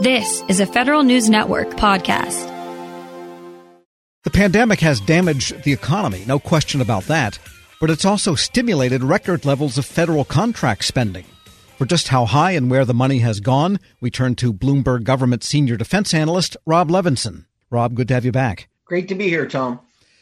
This is a Federal News Network podcast. The pandemic has damaged the economy, no question about that, but it's also stimulated record levels of federal contract spending. For just how high and where the money has gone, we turn to Bloomberg government senior defense analyst Rob Levinson. Rob, good to have you back. Great to be here, Tom.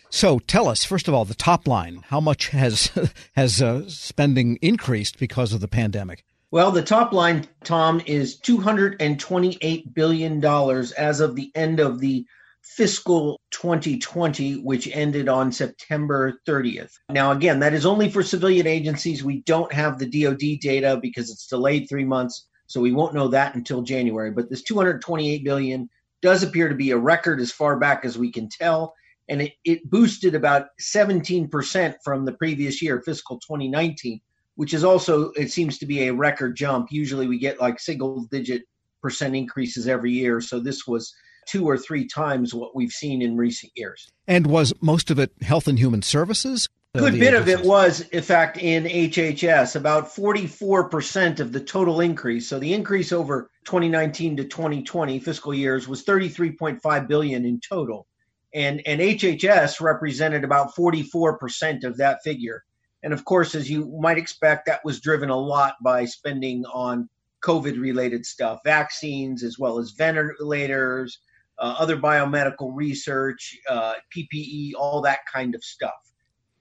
So tell us, first of all, the top line. How much has has uh, spending increased because of the pandemic? Well, the top line, Tom, is $228 billion as of the end of the fiscal 2020, which ended on September 30th. Now, again, that is only for civilian agencies. We don't have the DoD data because it's delayed three months, so we won't know that until January. But this 228 billion does appear to be a record as far back as we can tell, and it, it boosted about 17% from the previous year, fiscal 2019 which is also it seems to be a record jump. Usually we get like single digit percent increases every year, so this was two or three times what we've seen in recent years. And was most of it Health and Human Services? A good bit agencies? of it was, in fact, in HHS. About 44% of the total increase. So the increase over 2019 to 2020 fiscal years was 33.5 billion in total, and and HHS represented about 44% of that figure. And of course, as you might expect, that was driven a lot by spending on COVID related stuff, vaccines, as well as ventilators, uh, other biomedical research, uh, PPE, all that kind of stuff.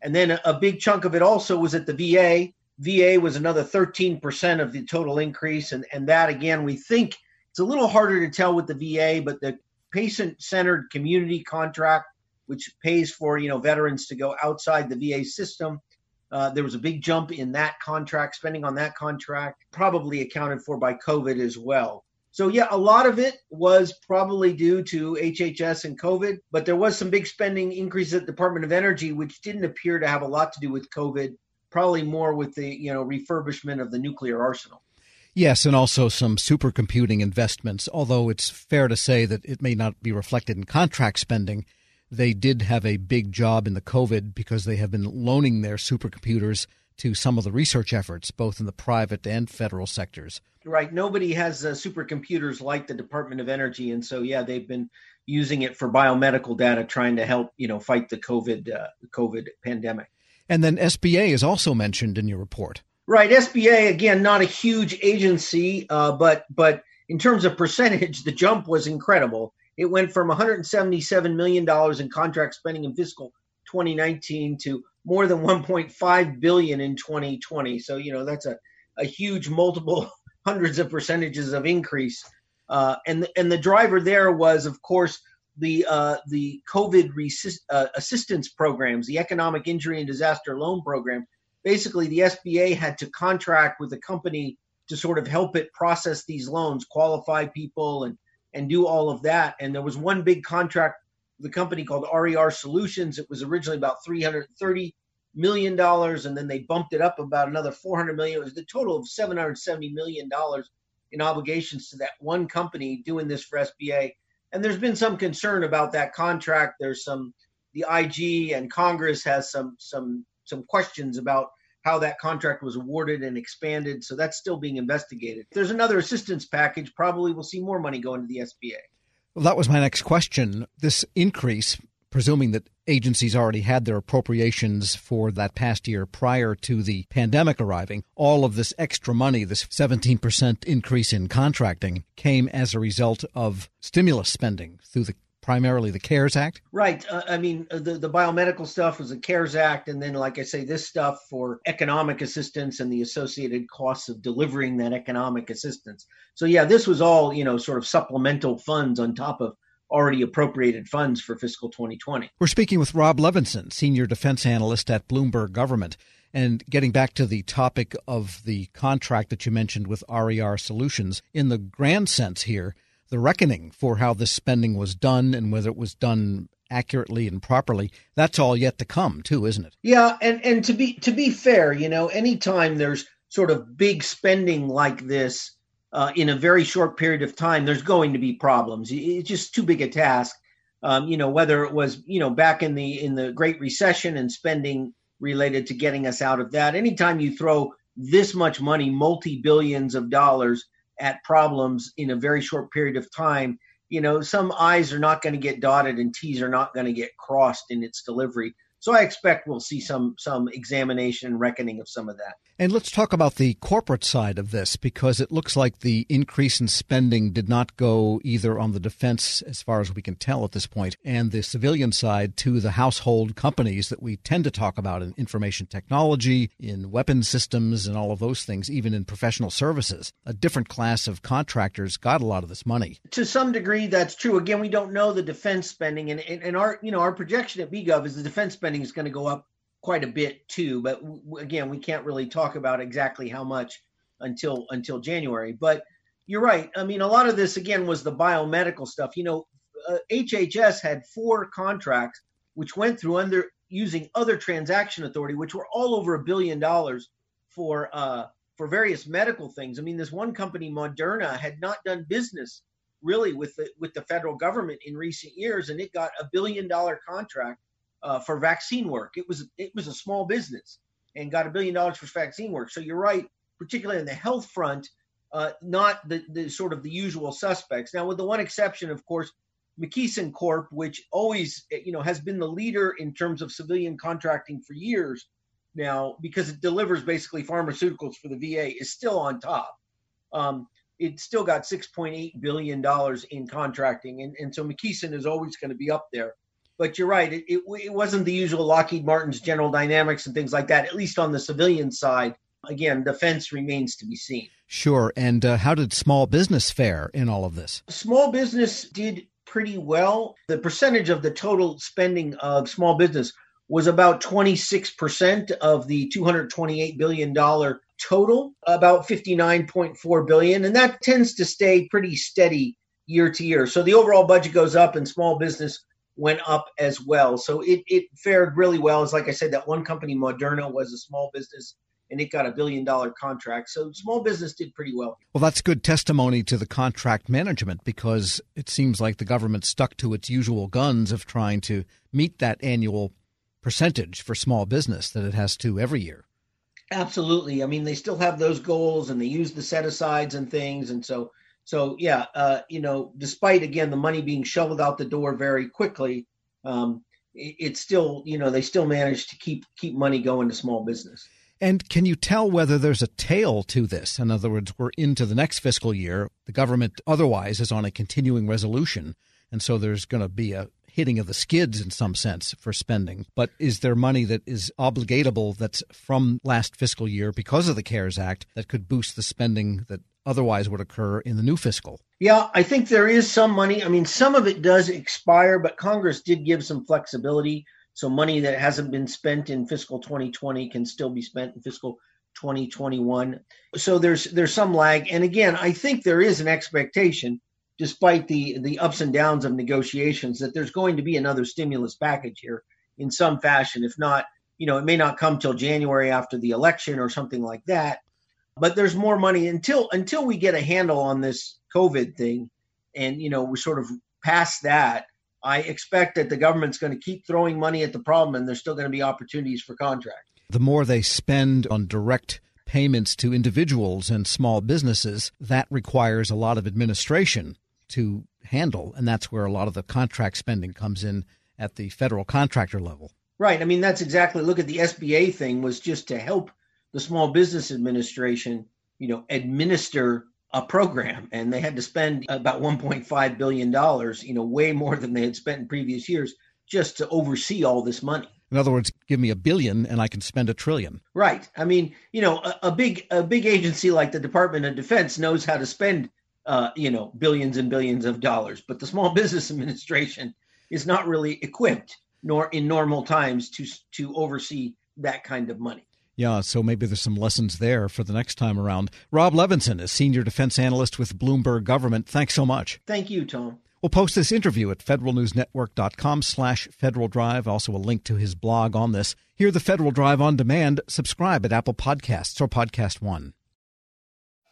And then a, big chunk of it also was at the VA. VA was another 13% of the total increase. And, and that, again, we think it's a little harder to tell with the VA, but the patient centered community contract, which pays for you know veterans to go outside the VA system, uh, there was a big jump in that contract, spending on that contract, probably accounted for by COVID as well. So, yeah, a lot of it was probably due to HHS and COVID, but there was some big spending increase at Department of Energy, which didn't appear to have a lot to do with COVID, probably more with the, you know, refurbishment of the nuclear arsenal. Yes, and also some supercomputing investments, although it's fair to say that it may not be reflected in contract spending they did have a big job in the COVID because they have been loaning their supercomputers to some of the research efforts, both in the private and federal sectors. Right. Nobody has uh, supercomputers like the Department of Energy, and so yeah, they've been using it for biomedical data, trying to help you know fight the COVID uh, COVID pandemic. And then SBA is also mentioned in your report. Right. SBA again, not a huge agency, uh, but but in terms of percentage, the jump was incredible. It went from 177 million dollars in contract spending in fiscal 2019 to more than 1.5 billion in 2020. So you know that's a, a huge multiple hundreds of percentages of increase. Uh, and and the driver there was, of course, the uh, the COVID resist, uh, assistance programs, the Economic Injury and Disaster Loan Program. Basically, the SBA had to contract with a company to sort of help it process these loans, qualify people, and and do all of that. And there was one big contract, the company called RER Solutions. It was originally about 330 million dollars, and then they bumped it up about another 400 million. It was the total of 770 million dollars in obligations to that one company doing this for SBA. And there's been some concern about that contract. There's some the IG and Congress has some some some questions about how that contract was awarded and expanded. So that's still being investigated. If there's another assistance package, probably we'll see more money go into the SBA. Well, that was my next question. This increase, presuming that agencies already had their appropriations for that past year prior to the pandemic arriving, all of this extra money, this 17% increase in contracting, came as a result of stimulus spending through the primarily the CARES Act? Right. Uh, I mean, uh, the, the biomedical stuff was the CARES Act. And then, like I say, this stuff for economic assistance and the associated costs of delivering that economic assistance. So, yeah, this was all, you know, sort of supplemental funds on top of already appropriated funds for fiscal 2020. We're speaking with Rob Levinson, Senior Defense Analyst at Bloomberg Government. And getting back to the topic of the contract that you mentioned with RER Solutions, in the grand sense here, the reckoning for how this spending was done and whether it was done accurately and properly. That's all yet to come too isn't it? Yeah and and to be to be fair you know anytime there's sort of big spending like this uh, in a very short period of time there's going to be problems. It's just too big a task. Um, you know whether it was you know back in the in the great recession and spending related to getting us out of that anytime you throw this much money multi billions of dollars at problems in a very short period of time, you know, some I's are not going to get dotted and T's are not going to get crossed in its delivery. So I expect we'll see some some examination and reckoning of some of that. And let's talk about the corporate side of this because it looks like the increase in spending did not go either on the defense, as far as we can tell at this point, and the civilian side to the household companies that we tend to talk about in information technology, in weapon systems, and all of those things, even in professional services. A different class of contractors got a lot of this money. To some degree, that's true. Again, we don't know the defense spending, and, and, our you know our projection at BGov is the defense spending is going to go up quite a bit too. But w- again, we can't really talk about exactly how much until until January. But you're right. I mean, a lot of this again was the biomedical stuff. You know, uh, HHS had four contracts which went through under using other transaction authority, which were all over a billion dollars for uh, for various medical things. I mean, this one company, Moderna, had not done business really with the with the federal government in recent years, and it got a billion dollar contract uh, for vaccine work. It was it was a small business and got a billion dollars for vaccine work. So you're right, particularly on the health front, uh, not the, the sort of the usual suspects. Now, with the one exception, of course, McKesson Corp, which always you know has been the leader in terms of civilian contracting for years now, because it delivers basically pharmaceuticals for the VA, is still on top. Um, it's still got 6.8 billion dollars in contracting, and, and so McKesson is always going to be up there but you're right. It, it, it, wasn't the usual Lockheed Martin's General Dynamics and things like that, at least on the civilian side. Again, defense remains to be seen. Sure. And uh, how did small business fare in all of this? Small business did pretty well. The percentage of the total spending of small business was about 26% of the $228 billion total, about 59.4 billion. And that tends to stay pretty steady year to year. So the overall budget goes up and small business went up as well. So it, it fared really well. As like I said, that one company, Moderna, was a small business and it got a billion dollar contract. So small business did pretty well. Well, that's good testimony to the contract management because it seems like the government stuck to its usual guns of trying to meet that annual percentage for small business that it has to every year. Absolutely. I mean, they still have those goals and they use the set asides and things. And so so yeah, uh, you know, despite again the money being shoveled out the door very quickly, um, it, still you know they still manage to keep keep money going to small business. And can you tell whether there's a tail to this? In other words, we're into the next fiscal year. The government otherwise is on a continuing resolution. And so there's going to be a hitting of the skids in some sense for spending. But is there money that is obligatable that's from last fiscal year because of the CARES Act that could boost the spending that otherwise would occur in the new fiscal. Yeah, I think there is some money. I mean, some of it does expire, but Congress did give some flexibility. So money that hasn't been spent in fiscal 2020 can still be spent in fiscal 2021. So there's there's some lag. And again, I think there is an expectation, despite the the ups and downs of negotiations, that there's going to be another stimulus package here in some fashion. If not, you know, it may not come till January after the election or something like that but there's more money until until we get a handle on this COVID thing, and you know we're sort of past that. I expect that the government's going to keep throwing money at the problem, and there's still going to be opportunities for contract. The more they spend on direct payments to individuals and small businesses, that requires a lot of administration to handle, and that's where a lot of the contract spending comes in at the federal contractor level. Right. I mean, that's exactly. Look at the SBA thing was just to help the Small Business Administration, you know, administer a program, and they had to spend about 1.5 billion dollars, you know, way more than they had spent in previous years, just to oversee all this money. In other words, give me a billion and I can spend a trillion. Right. I mean, you know, a, a big a big agency like the Department of Defense knows how to spend, uh, you know, billions and billions of dollars, but the Small Business Administration is not really equipped, nor in normal times, to to oversee that kind of money. Yeah, so maybe there's some lessons there for the next time around. Rob Levinson is Senior Defense Analyst with Bloomberg Government. Thanks so much. Thank you, Tom. We'll post this interview at federalnewsnetwork.com slash Federal Drive. Also a link to his blog on this. Hear the Federal Drive on demand. Subscribe at Apple Podcasts or Podcast One.